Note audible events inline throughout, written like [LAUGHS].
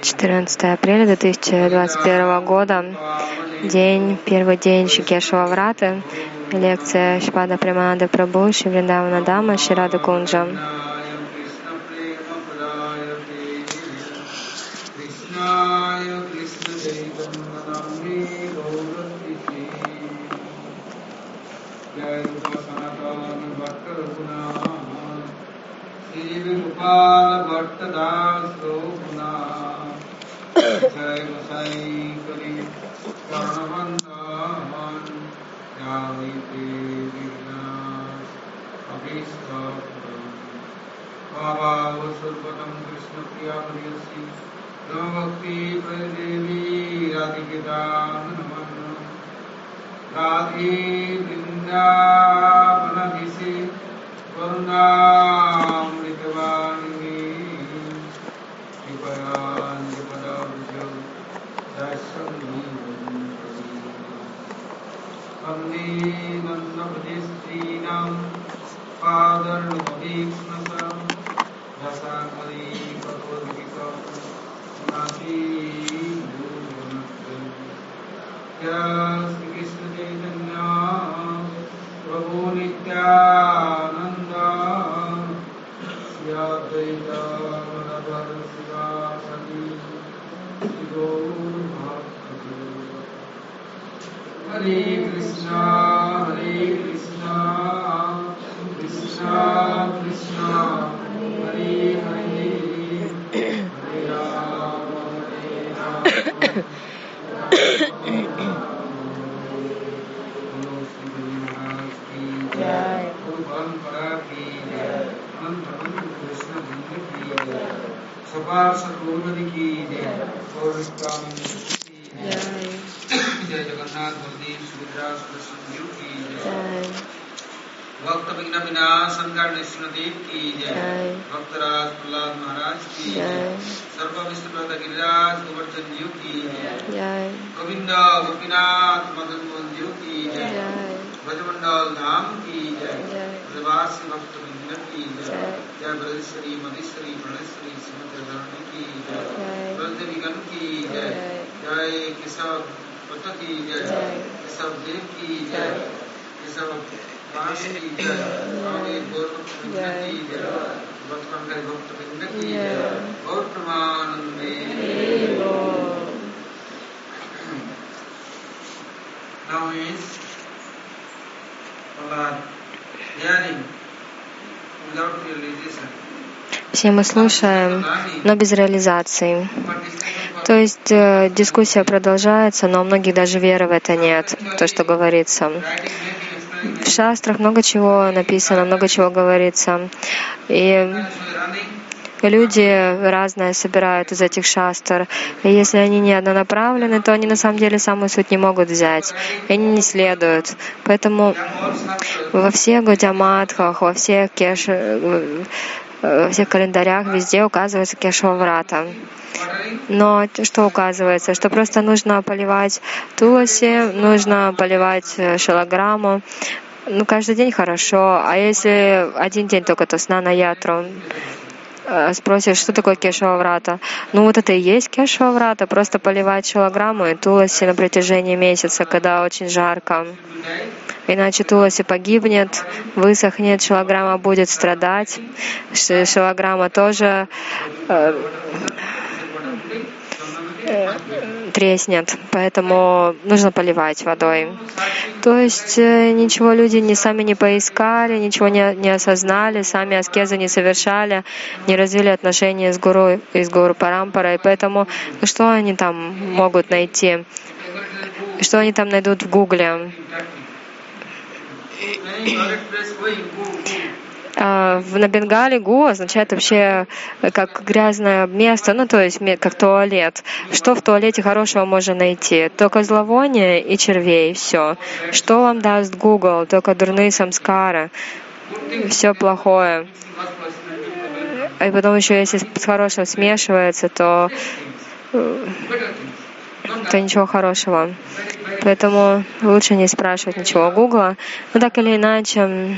14 апреля 2021 года, день, первый день Шикешева Враты, лекция Шпада Приманада Прабhu, Шивриндавана Дама, Ширада Кунджа. Tchau. सपार सदगुरुमति की जय। और जय। जगन्नाथ बलदेव सुभद्रा सुदर्शन की जय। भक्त विघ्न विनाशन करने देव की जय। भक्तराज प्रहलाद महाराज की जय। सर्व विष्णु गिरिराज गोवर्धन जीव की जय। गोविंद गोपीनाथ मदन मोहन जीव की जय। ब्रजमंडल धाम की निवास भक्त बिंद की जय ब्रज श्री मधि श्री प्रणय श्री स्मृति की जय। ब्रज निगम की जय। जय। केशव पत की जय। केशव देव की जय। केशव वास की जय। और गौरभ की जय। भक्तमंडल भक्त बिंद की जय। गौर प्रमानंद। Now is Allah Все мы слушаем, но без реализации. То есть э, дискуссия продолжается, но у многих даже веры в это нет, то, что говорится. В шастрах много чего написано, много чего говорится. И люди разные собирают из этих шастр. И если они не однонаправлены, то они на самом деле самую суть не могут взять. И они не следуют. Поэтому во всех Гадяматхах, во всех кеш... во всех календарях везде указывается Кешаврата. Но что указывается? Что просто нужно поливать туласи, нужно поливать шалаграмму. Ну, каждый день хорошо. А если один день только, то сна на ятру спросишь, что такое кешаврата? Ну вот это и есть кешаврата, просто поливать шалаграмму и туласи на протяжении месяца, когда очень жарко. Иначе туласи погибнет, высохнет, шалаграмма будет страдать. Шалаграмма тоже треснет, поэтому нужно поливать водой. То есть ничего люди не сами не поискали, ничего не, не осознали, сами аскезы не совершали, не развили отношения с гуру и с гуру Парампарой, поэтому ну, что они там могут найти? Что они там найдут в Гугле? На Бенгале гу означает вообще как грязное место, ну то есть как туалет. Что в туалете хорошего можно найти? Только зловоние и червей, все. Что вам даст Google? Только дурные самскары. Все плохое. И потом еще, если с хорошим смешивается, то то ничего хорошего. Поэтому лучше не спрашивать ничего Гугла. Но так или иначе,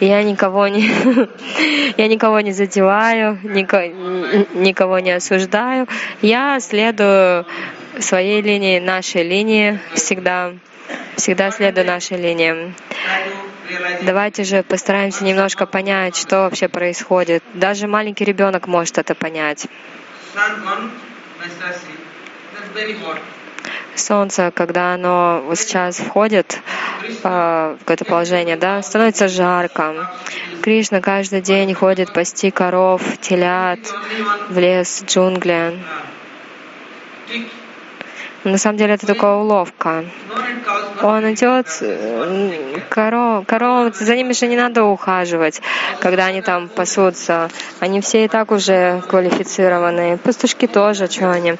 Я никого не, [LAUGHS] я никого не задеваю, никого не осуждаю. Я следую своей линии, нашей линии всегда, всегда следую нашей линии. Давайте же постараемся немножко понять, что вообще происходит. Даже маленький ребенок может это понять. Солнце, когда оно вот сейчас входит э, в это положение, да, становится жарко. Кришна каждый день ходит пасти коров, телят в лес, джунгли. На самом деле это такая уловка. Он идет, коров, коров, за ними же не надо ухаживать, когда они там пасутся. Они все и так уже квалифицированные. Пастушки тоже, что они.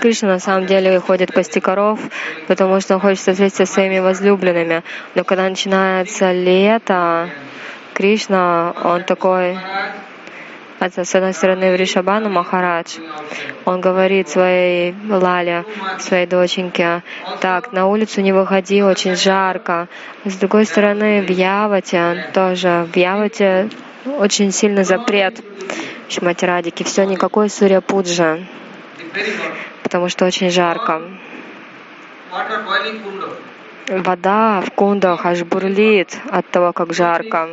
Кришна на самом деле ходит пасти коров, потому что он хочет встретиться со своими возлюбленными. Но когда начинается лето, Кришна, он такой это, с одной стороны, Вришабану Махарадж, он говорит своей Лале, своей доченьке, так, на улицу не выходи, очень жарко. С другой стороны, в Явате тоже, в Явате очень сильный запрет. Шмати все, никакой Сурья Пуджа, потому что очень жарко. Вода в кундах аж бурлит от того, как жарко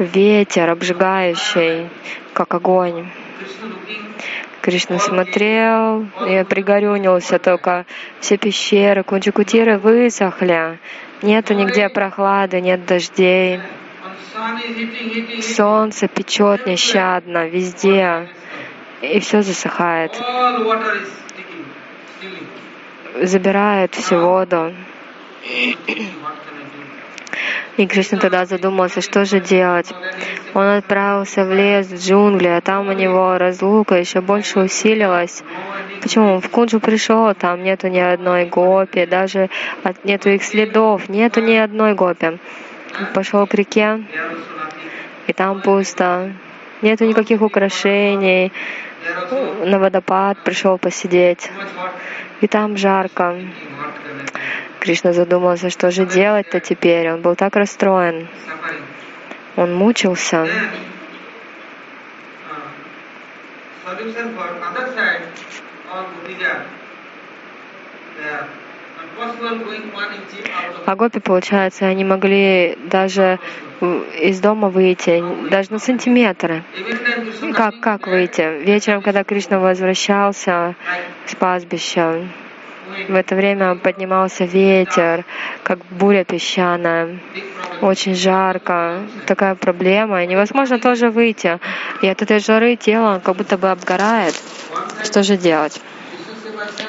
ветер обжигающий, как огонь. Кришна смотрел и пригорюнился только. Все пещеры, кунчикутиры высохли. Нету нигде прохлады, нет дождей. Солнце печет нещадно везде, и все засыхает. Забирает всю воду. И Кришна тогда задумался, что же делать. Он отправился в лес, в джунгли, а там у него разлука еще больше усилилась. Почему? Он в Кунджу пришел, там нету ни одной гопи, даже нету их следов, нету ни одной гопи. Пошел к реке, и там пусто. Нету никаких украшений. На водопад пришел посидеть. И там жарко. Кришна задумался, что же делать-то теперь. Он был так расстроен. Он мучился. А гопи, получается, они могли даже из дома выйти, даже на сантиметры. Как, как выйти? Вечером, когда Кришна возвращался с пастбища, в это время поднимался ветер, как буря песчаная. Очень жарко. Такая проблема. И невозможно тоже выйти. И от этой жары тело как будто бы обгорает. Что же делать?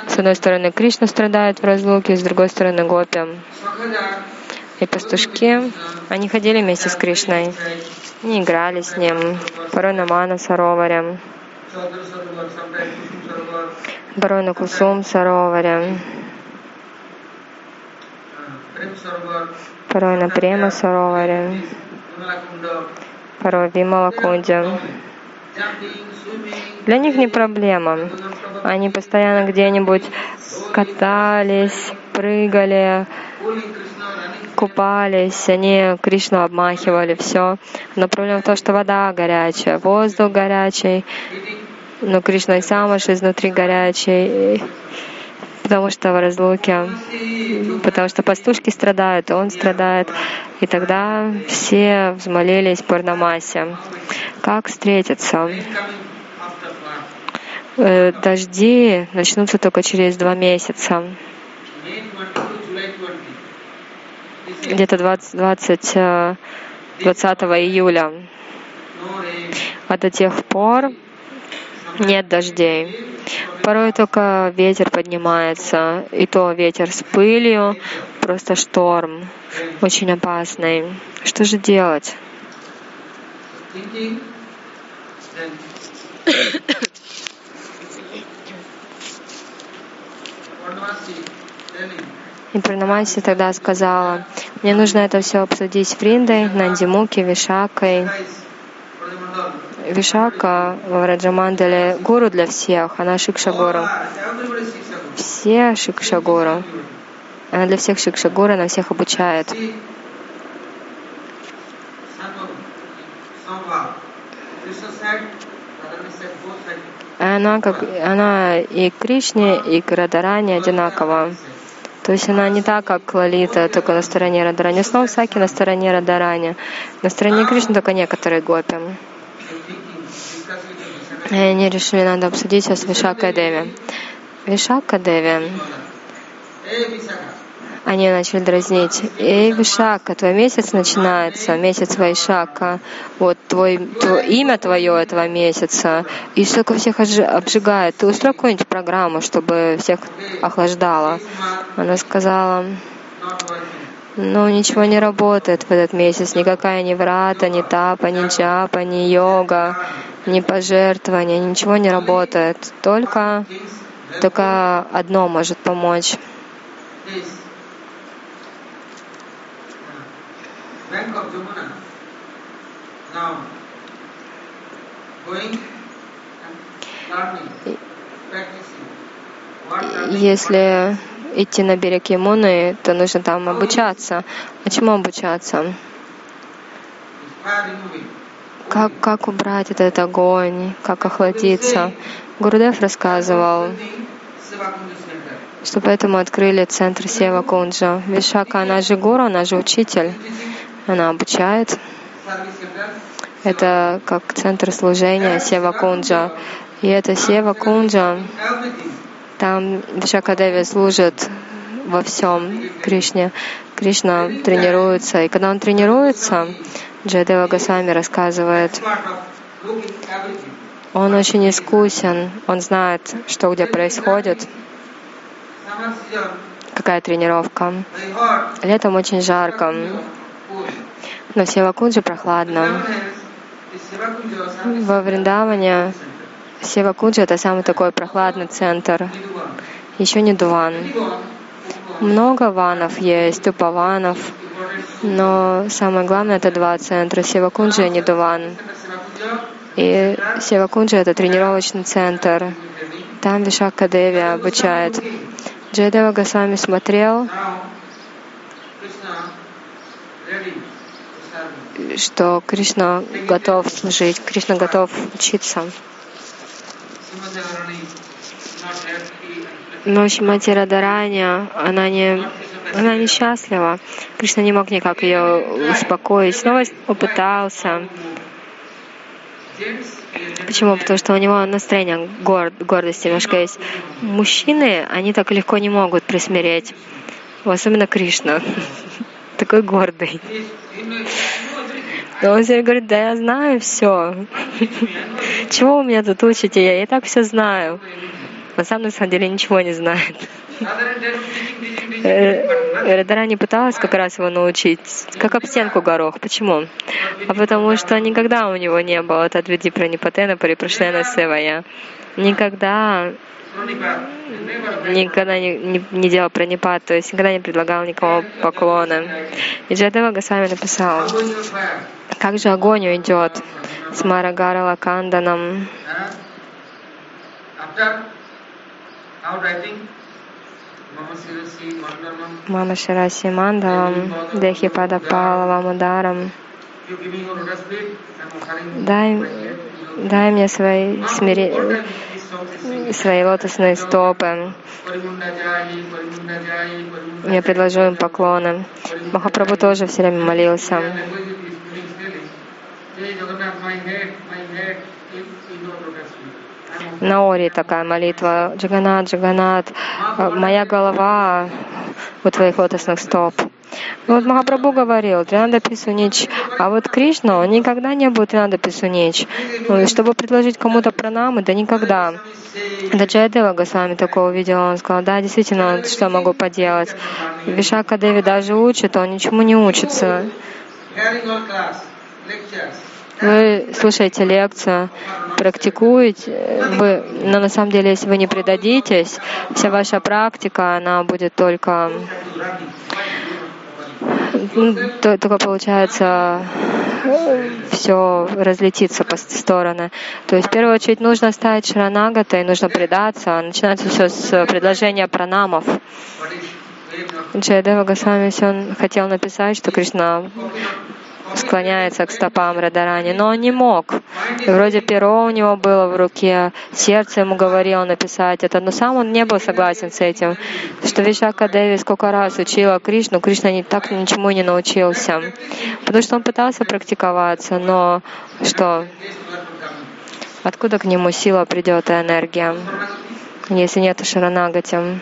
С одной стороны, Кришна страдает в разлуке, с другой стороны, Гопи. И пастушки, они ходили вместе с Кришной, они играли с ним, порой на Мана Сароваре порой на Кусум Сароваре, порой на Према Сароваре, порой Вимала Кунде. Для них не проблема. Они постоянно где-нибудь катались, прыгали, купались, они Кришну обмахивали, все. Но проблема в том, что вода горячая, воздух горячий, но Кришна и сам аж изнутри горячий, потому что в разлуке, потому что пастушки страдают, он страдает. И тогда все взмолились Пурнамасе. Как встретиться? Э, дожди начнутся только через два месяца. Где-то 20, 20, 20 июля. А до тех пор нет дождей. Порой только ветер поднимается, и то ветер с пылью, просто шторм, очень опасный. Что же делать? И Пранамаси тогда сказала, мне нужно это все обсудить с Фриндой, Нандимуки, Вишакой. Вишака Раджамандале гуру для всех, она Шикша гуру. Все Шикша гуру. Она для всех Шикша гуру, она всех обучает. Она, как, она и Кришне, и к Радаране одинакова. То есть она не так, как Лалита, только на стороне Радарани. Снова Саки на стороне Радарани. На стороне Кришны только некоторые гопи. И они решили, надо обсудить сейчас Вишака Деви. Вишака Деви они начали дразнить. Эй, Вишака, твой месяц начинается, месяц Вайшака. Вот твой, твой, имя твое этого месяца. И столько всех обжигает. Ты устрой какую-нибудь программу, чтобы всех охлаждало. Она сказала, ну, ничего не работает в этот месяц. Никакая ни врата, ни тапа, ни джапа, ни йога, ни пожертвования. Ничего не работает. Только, только одно может помочь. going. Если идти на берег Ямуны, то нужно там обучаться. А чему обучаться? Как, как убрать этот огонь, как охладиться? Гурудев рассказывал, что поэтому открыли центр Сева Кунджа. Вишака, она же гуру, она же учитель она обучает. Это как центр служения Сева Кунджа. И это Сева Кунджа, там Вишакадеви служит во всем Кришне. Кришна тренируется. И когда он тренируется, Джайдева Госвами рассказывает, он очень искусен, он знает, что где происходит, какая тренировка. Летом очень жарко, но в Севакунджи прохладно. Во Вриндаване Севакунджи — это самый такой прохладный центр. Еще не Дуван. Много ванов есть, тупованов, но самое главное — это два центра — Севакунджи и Нидуван. И Севакунджи — это тренировочный центр. Там Вишака Деви обучает. Джайдева Госвами смотрел, что Кришна готов служить, Кришна готов учиться. Но Шимати Радараня, она не, она несчастлива. Кришна не мог никак ее успокоить. Снова попытался. Почему? Потому что у него настроение горд, гордости немножко есть. Мужчины, они так легко не могут присмиреть. Особенно Кришна. [LAUGHS] Такой гордый. Он все говорит, да я знаю все. Чего вы меня тут учите? Я и так все знаю. Он сам на самом деле ничего не знает. Э, Радарани пыталась как раз его научить, как об стенку горох. Почему? А потому что никогда у него не было от Адвиди Пранипатена Парипрашлена Севая. Никогда никогда не, не, не делал пранипат, то есть никогда не предлагал никого поклона. И Джадева Госвами написал, как же огонь уйдет с Марагара Лаканданом. Мама Шираси Мандалам, Дехи Падапалавам Ударам. Дай, дай мне свои смири... свои лотосные стопы. Я предложу им поклоны. Махапрабху тоже все время молился. На Ори такая молитва. Джаганат, Джаганат, моя голова у твоих лотосных стоп. Ну, вот Махапрабху говорил, Тринада Писунич, а вот Кришна, он никогда не был Тринада Писунич. Ну, чтобы предложить кому-то пранамы, да никогда. Да Джайдева Госвами такого увидел, он сказал, да, действительно, что я могу поделать. Вишака Деви даже учит, он ничему не учится. Вы слушаете лекцию, практикуете, вы, но на самом деле, если вы не предадитесь, вся ваша практика, она будет только только получается все разлетится по стороны. То есть в первую очередь нужно стать шаранагатой, нужно предаться. Начинается все с предложения пранамов. Джайадева Госвами он хотел написать, что Кришна склоняется к стопам Радарани, но он не мог. И вроде перо у него было в руке, сердце ему говорило написать это, но сам он не был согласен с этим. Что Вишака Деви сколько раз учила Кришну, Кришна не, так ничему не научился. Потому что он пытался практиковаться, но что? Откуда к нему сила придет и энергия, если нет шаранагати?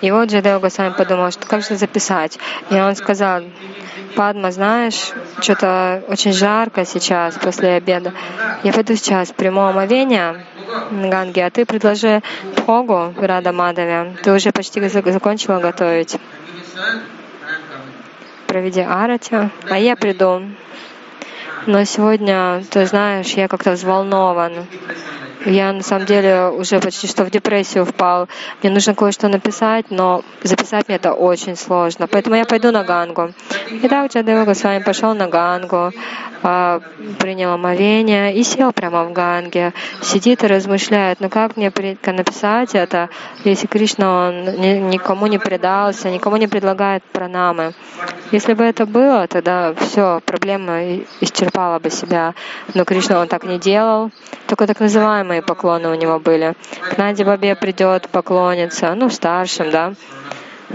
И вот Джадева Госвами подумал, что как же записать. И он сказал, Падма, знаешь, что-то очень жарко сейчас после обеда. Я пойду сейчас приму омовение на Ганге, а ты предложи в Рада Мадаве. Ты уже почти закончила готовить. Проведи арати, а я приду. Но сегодня, ты знаешь, я как-то взволнован. Я на самом деле уже почти что в депрессию впал. Мне нужно кое-что написать, но записать мне это очень сложно. Поэтому я пойду на Гангу. И так Джадева с вами пошел на Гангу, а, принял омовение и сел прямо в Ганге. Сидит и размышляет, ну как мне написать это, если Кришна он никому не предался, никому не предлагает пранамы. Если бы это было, тогда все, проблема исчерпала бы себя. Но Кришна он так не делал. Только так называемые поклоны у него были. К Наде Бабе придет, поклониться, ну, старшим, да.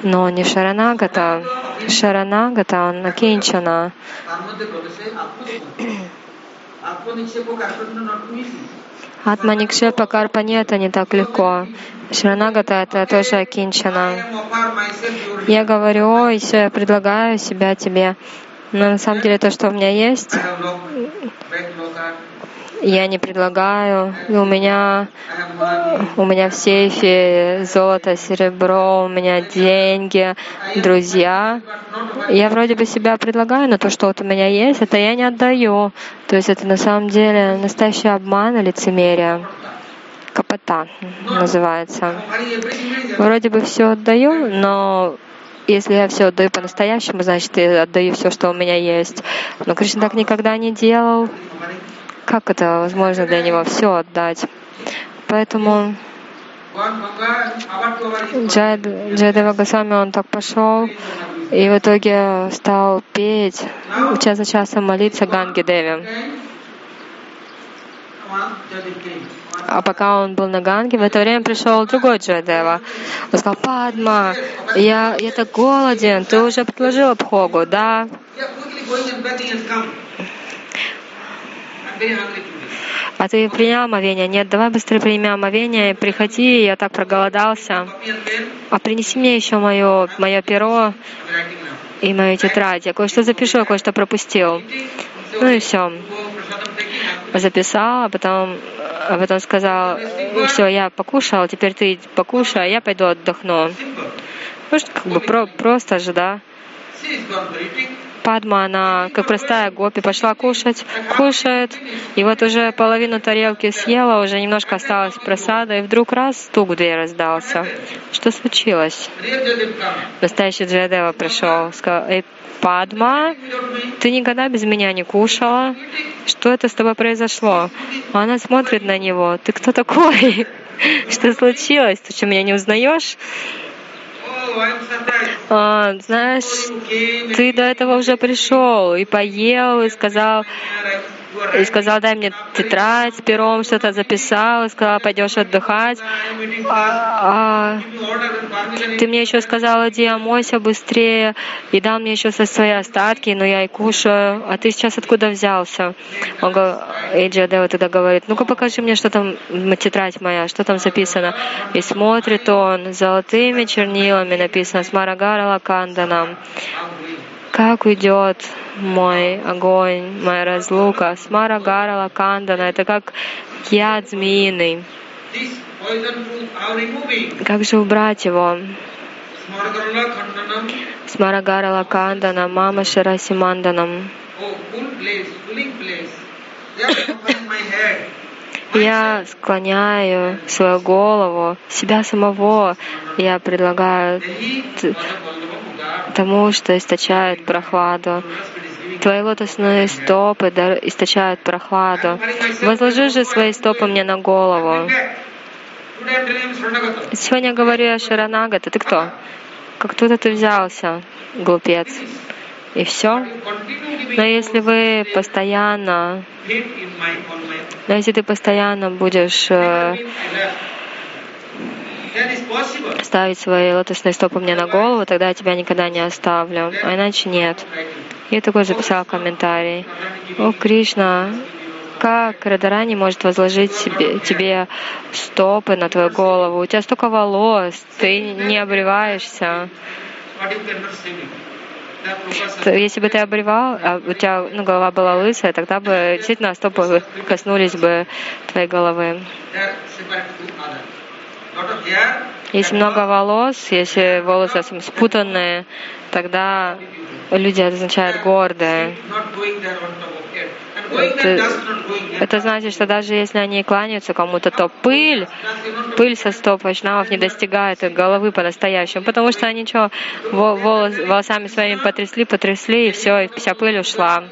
Но не Шаранагата. Шаранагата, он накинчана. Атманикшепа карпа нет, не так легко. Шаранагата это тоже окинчана. Я говорю, ой, все, я предлагаю себя тебе. Но на самом деле то, что у меня есть, я не предлагаю. У меня, у меня в сейфе золото, серебро, у меня деньги, друзья. Я вроде бы себя предлагаю, но то, что вот у меня есть, это я не отдаю. То есть это на самом деле настоящий обман и лицемерие. Капота называется. Вроде бы все отдаю, но если я все отдаю по-настоящему, значит, я отдаю все, что у меня есть. Но Кришна так никогда не делал. Как это возможно для него все отдать? Поэтому Джай, Джайдева Госвами, он так пошел, и в итоге стал петь, час за часом молиться Ганги Деви. А пока он был на Ганге, в это время пришел другой Джайдева. Он сказал, Падма, я, я так голоден, ты уже предложила Бхогу, да? А ты принял омовение? Нет, давай быстрее прими омовение, приходи, я так проголодался. А принеси мне еще мое, мое перо и мою тетрадь. Я кое-что запишу, я кое-что пропустил. Ну и все. Записал, а потом, а потом сказал, все, я покушал, теперь ты покушай, а я пойду отдохну. Может, как бы про, просто же, да. Падма, она как простая гопи, пошла кушать, кушает, и вот уже половину тарелки съела, уже немножко осталось просада, и вдруг раз стук в дверь раздался. Что случилось? Настоящий Джадева пришел, сказал, эй, Падма, ты никогда без меня не кушала. Что это с тобой произошло? Она смотрит на него. Ты кто такой? [LAUGHS] Что случилось? Ты что, меня не узнаешь? А, знаешь, ты до этого уже пришел и поел, и сказал, и сказал, дай мне тетрадь с пером, что-то записал, и сказал, пойдешь отдыхать. А, а, ты мне еще сказал, иди омойся быстрее, и дал мне еще со свои остатки, но я и кушаю. А ты сейчас откуда взялся? Он говорит, Эйджи Адева тогда говорит, ну-ка покажи мне, что там тетрадь моя, что там записано. И смотрит он, золотыми чернилами написано, Смарагара Лакандана как уйдет мой огонь, моя разлука. Смара Гарала Кандана — это как яд змеиный. Как же убрать его? Смарагарала Канданам, Мама Шираси Манданам. Full place, filling place. Just open my head. Я склоняю свою голову, себя самого я предлагаю тому, что источает прохладу. Твои лотосные стопы источают прохладу. Возложи же свои стопы мне на голову. Сегодня я говорю я Шаранагата. Ты кто? Как тут ты взялся, глупец? И все? Но если вы постоянно, но если ты постоянно будешь ставить свои лотосные стопы мне на голову, тогда я тебя никогда не оставлю. А иначе нет. Я такой записал комментарий. О, Кришна, как Радарани может возложить себе, тебе стопы на твою голову? У тебя столько волос, ты не обреваешься. Если бы ты обревал, а у тебя ну, голова была лысая, тогда бы действительно стопы коснулись бы твоей головы. Если много волос, если волосы спутанные, тогда люди означают гордые. Это, это значит, что даже если они кланяются кому-то, то пыль, пыль со стоп вайшнавов не достигает их головы по-настоящему, потому что они что, во- волос, волосами своими потрясли, потрясли, и все, и вся пыль ушла.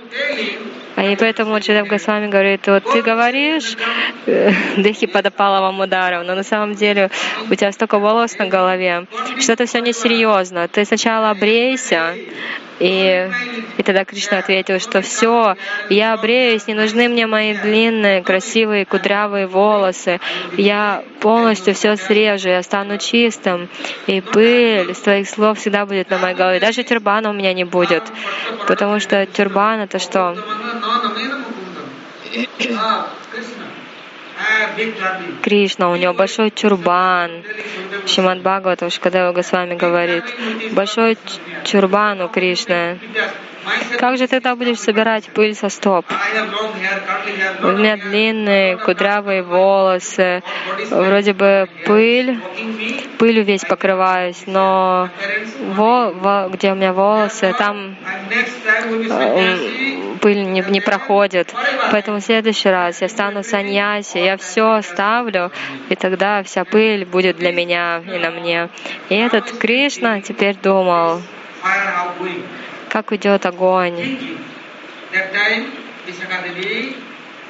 А и поэтому Джидав Госвами говорит, вот ты говоришь, э, [LAUGHS] дыхи подопала вам ударом, но на самом деле у тебя столько волос на голове, что это все несерьезно. Ты сначала обрейся, и, и тогда Кришна ответил, что все, я бреюсь, не нужны мне мои длинные, красивые, кудрявые волосы. Я полностью все срежу, я стану чистым. И пыль с твоих слов всегда будет на моей голове. Даже тюрбана у меня не будет. Потому что тюрбан это что? Кришна, у него большой тюрбан. Шимад Бхагаватам Шкадева Госвами говорит, большой ч- тюрбан у Кришны. Как же тогда будешь собирать пыль со стоп? У меня длинные кудрявые волосы, вроде бы пыль, пылью весь покрываюсь, но во, во- где у меня волосы, там э, пыль не, не проходит. Поэтому в следующий раз я стану саньяси, я все оставлю, и тогда вся пыль будет для меня и на мне. И этот Кришна теперь думал. Как идет огонь.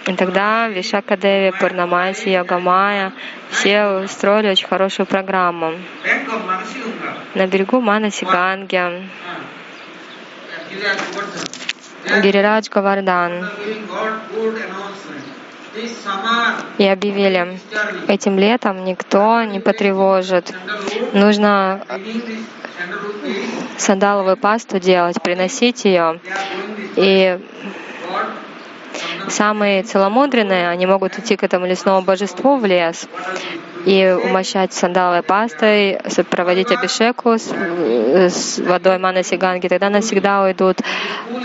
И тогда Вишакадеви, Пурнамаси, Йогамая все устроили очень хорошую программу. На берегу Govardhan. They Гирирадж Гавардан. И объявили, этим летом никто не потревожит. Нужно сандаловую пасту делать, приносить ее. И самые целомудренные, они могут идти к этому лесному божеству в лес и умощать сандаловой пастой, проводить абишеку с, с водой манасиганги, тогда навсегда уйдут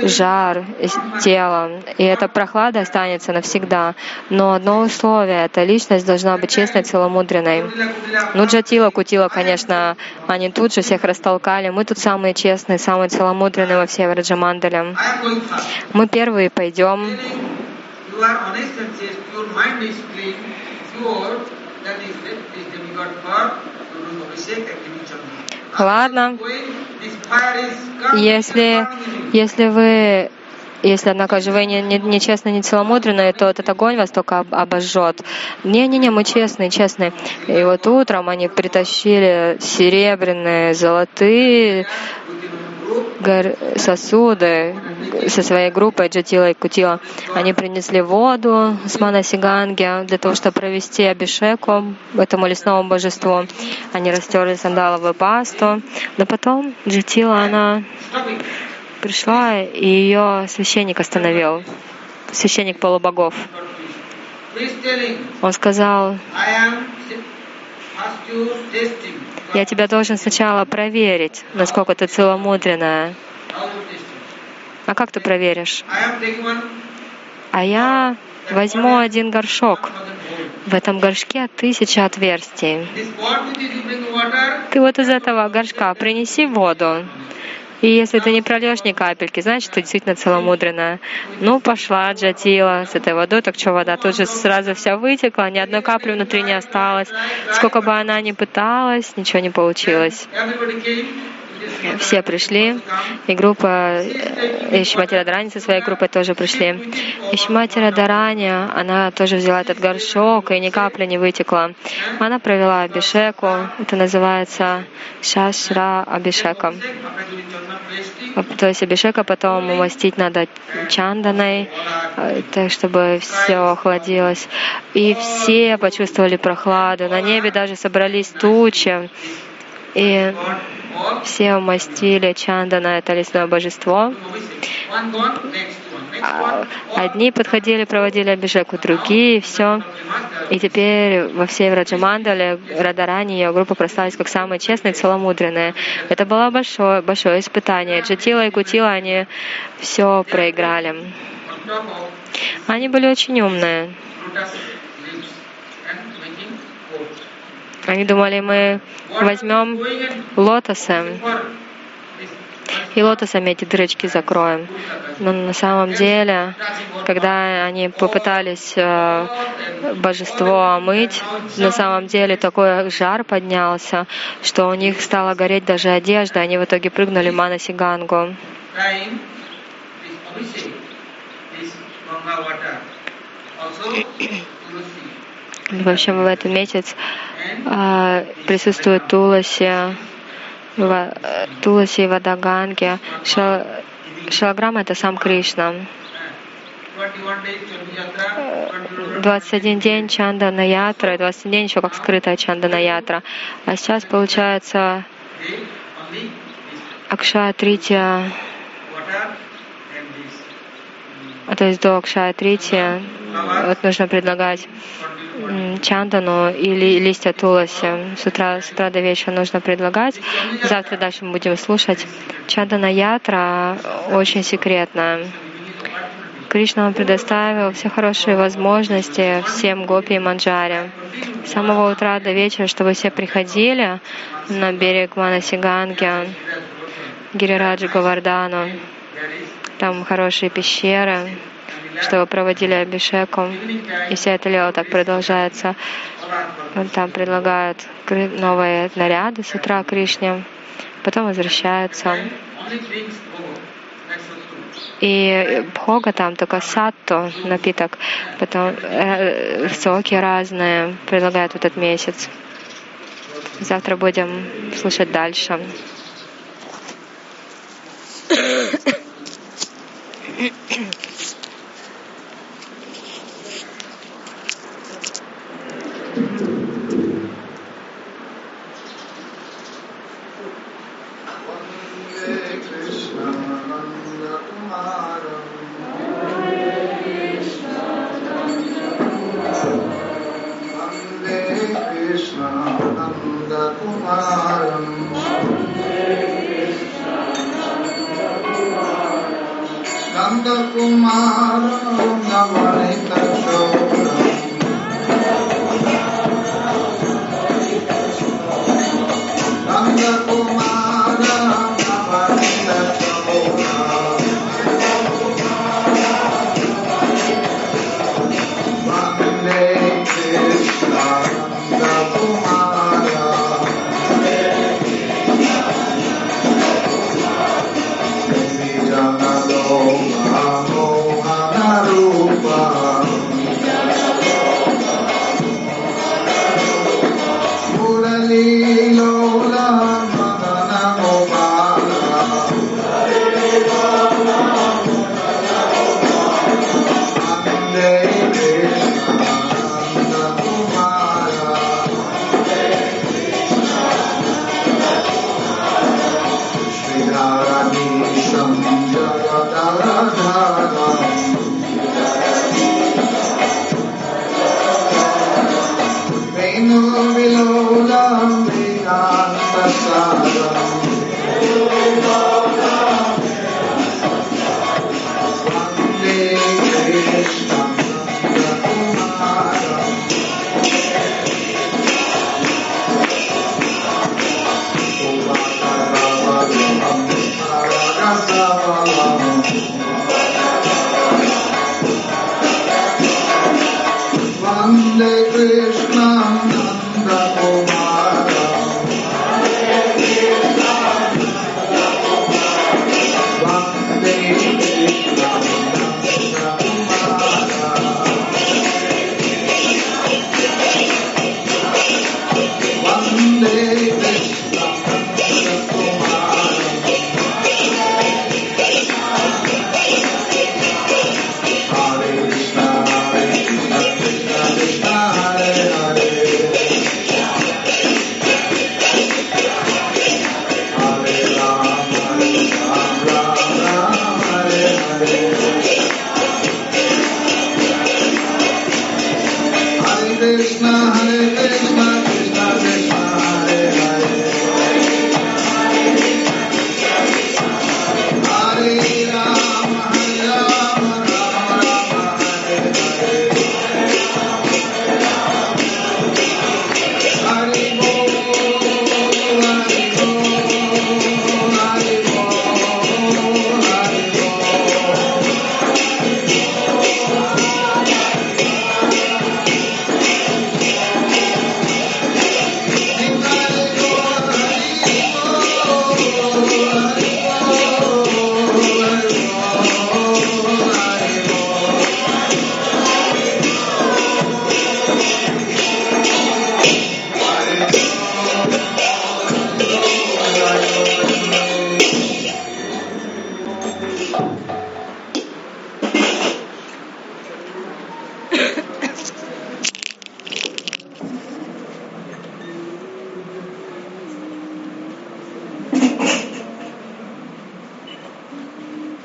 жар из тела, и эта прохлада останется навсегда. Но одно условие, эта личность должна быть честной, целомудренной. Ну, Джатила, Кутила, конечно, они тут же всех растолкали. Мы тут самые честные, самые целомудренные во всей first. Мы первые пойдем. Ладно, если, если вы если, однако же, вы не, не, не не целомудренные, то этот огонь вас только об- обожжет. Не-не-не, мы честные, честные. И вот утром они притащили серебряные, золотые сосуды со своей группой Джатила и Кутила. Они принесли воду с Манасиганги для того, чтобы провести абишеку этому лесному божеству. Они растерли сандаловую пасту. Но потом Джатила, она пришла, и ее священник остановил. Священник полубогов. Он сказал, я тебя должен сначала проверить, насколько ты целомудренная. А как ты проверишь? А я возьму один горшок. В этом горшке тысяча отверстий. Ты вот из этого горшка принеси воду. И если ты не прольешь ни капельки, значит, ты действительно целомудренная. Ну, пошла Джатила с этой водой, так что вода тут же сразу вся вытекла, ни одной капли внутри не осталось. Сколько бы она ни пыталась, ничего не получилось все пришли, и группа Ишмати Радарани со своей группой тоже пришли. Ишмати Радарани, она тоже взяла этот горшок, и ни капли не вытекла. Она провела Абишеку, это называется Шашра Абишека. То есть Абишека потом умастить надо чанданой, э, так чтобы все охладилось. И все почувствовали прохладу. На небе даже собрались тучи. И все умастили Чандана, это лесное божество. А, одни подходили, проводили Абишеку, другие, все. И теперь во всей Раджамандале Радарани ее группа прославилась как самые честные и целомудренные. Это было большое, большое испытание. Джатила и Кутила, они все проиграли. Они были очень умные. Они думали, мы возьмем лотосы и лотосами эти дырочки закроем. Но на самом деле, когда они попытались э, божество омыть, на самом деле такой жар поднялся, что у них стала гореть даже одежда. Они в итоге прыгнули в Манасигангу. В общем, в этот месяц а, присутствует Туласи, Туласи и Вадаганги. Шалаграма — это сам Кришна. 21 день Чандана Ятра, 21 день еще как скрытая Чандана Ятра. А сейчас получается Акшая Трития, то есть до Акшая Трития, вот нужно предлагать чандану или листья туласи. С утра, с утра до вечера нужно предлагать. Завтра дальше мы будем слушать. Чандана ятра очень секретная. Кришна вам предоставил все хорошие возможности всем гопи и манджаре. С самого утра до вечера, чтобы все приходили на берег Манасиганги, Гирираджи Гавардану. Там хорошие пещеры, что вы проводили Абишеком. И вся эта лео так продолжается. Там предлагают новые наряды с утра Кришне, потом возвращается И бхога там только сатту, напиток, потом э, соки разные предлагают в этот месяц. Завтра будем слушать дальше. [COUGHS]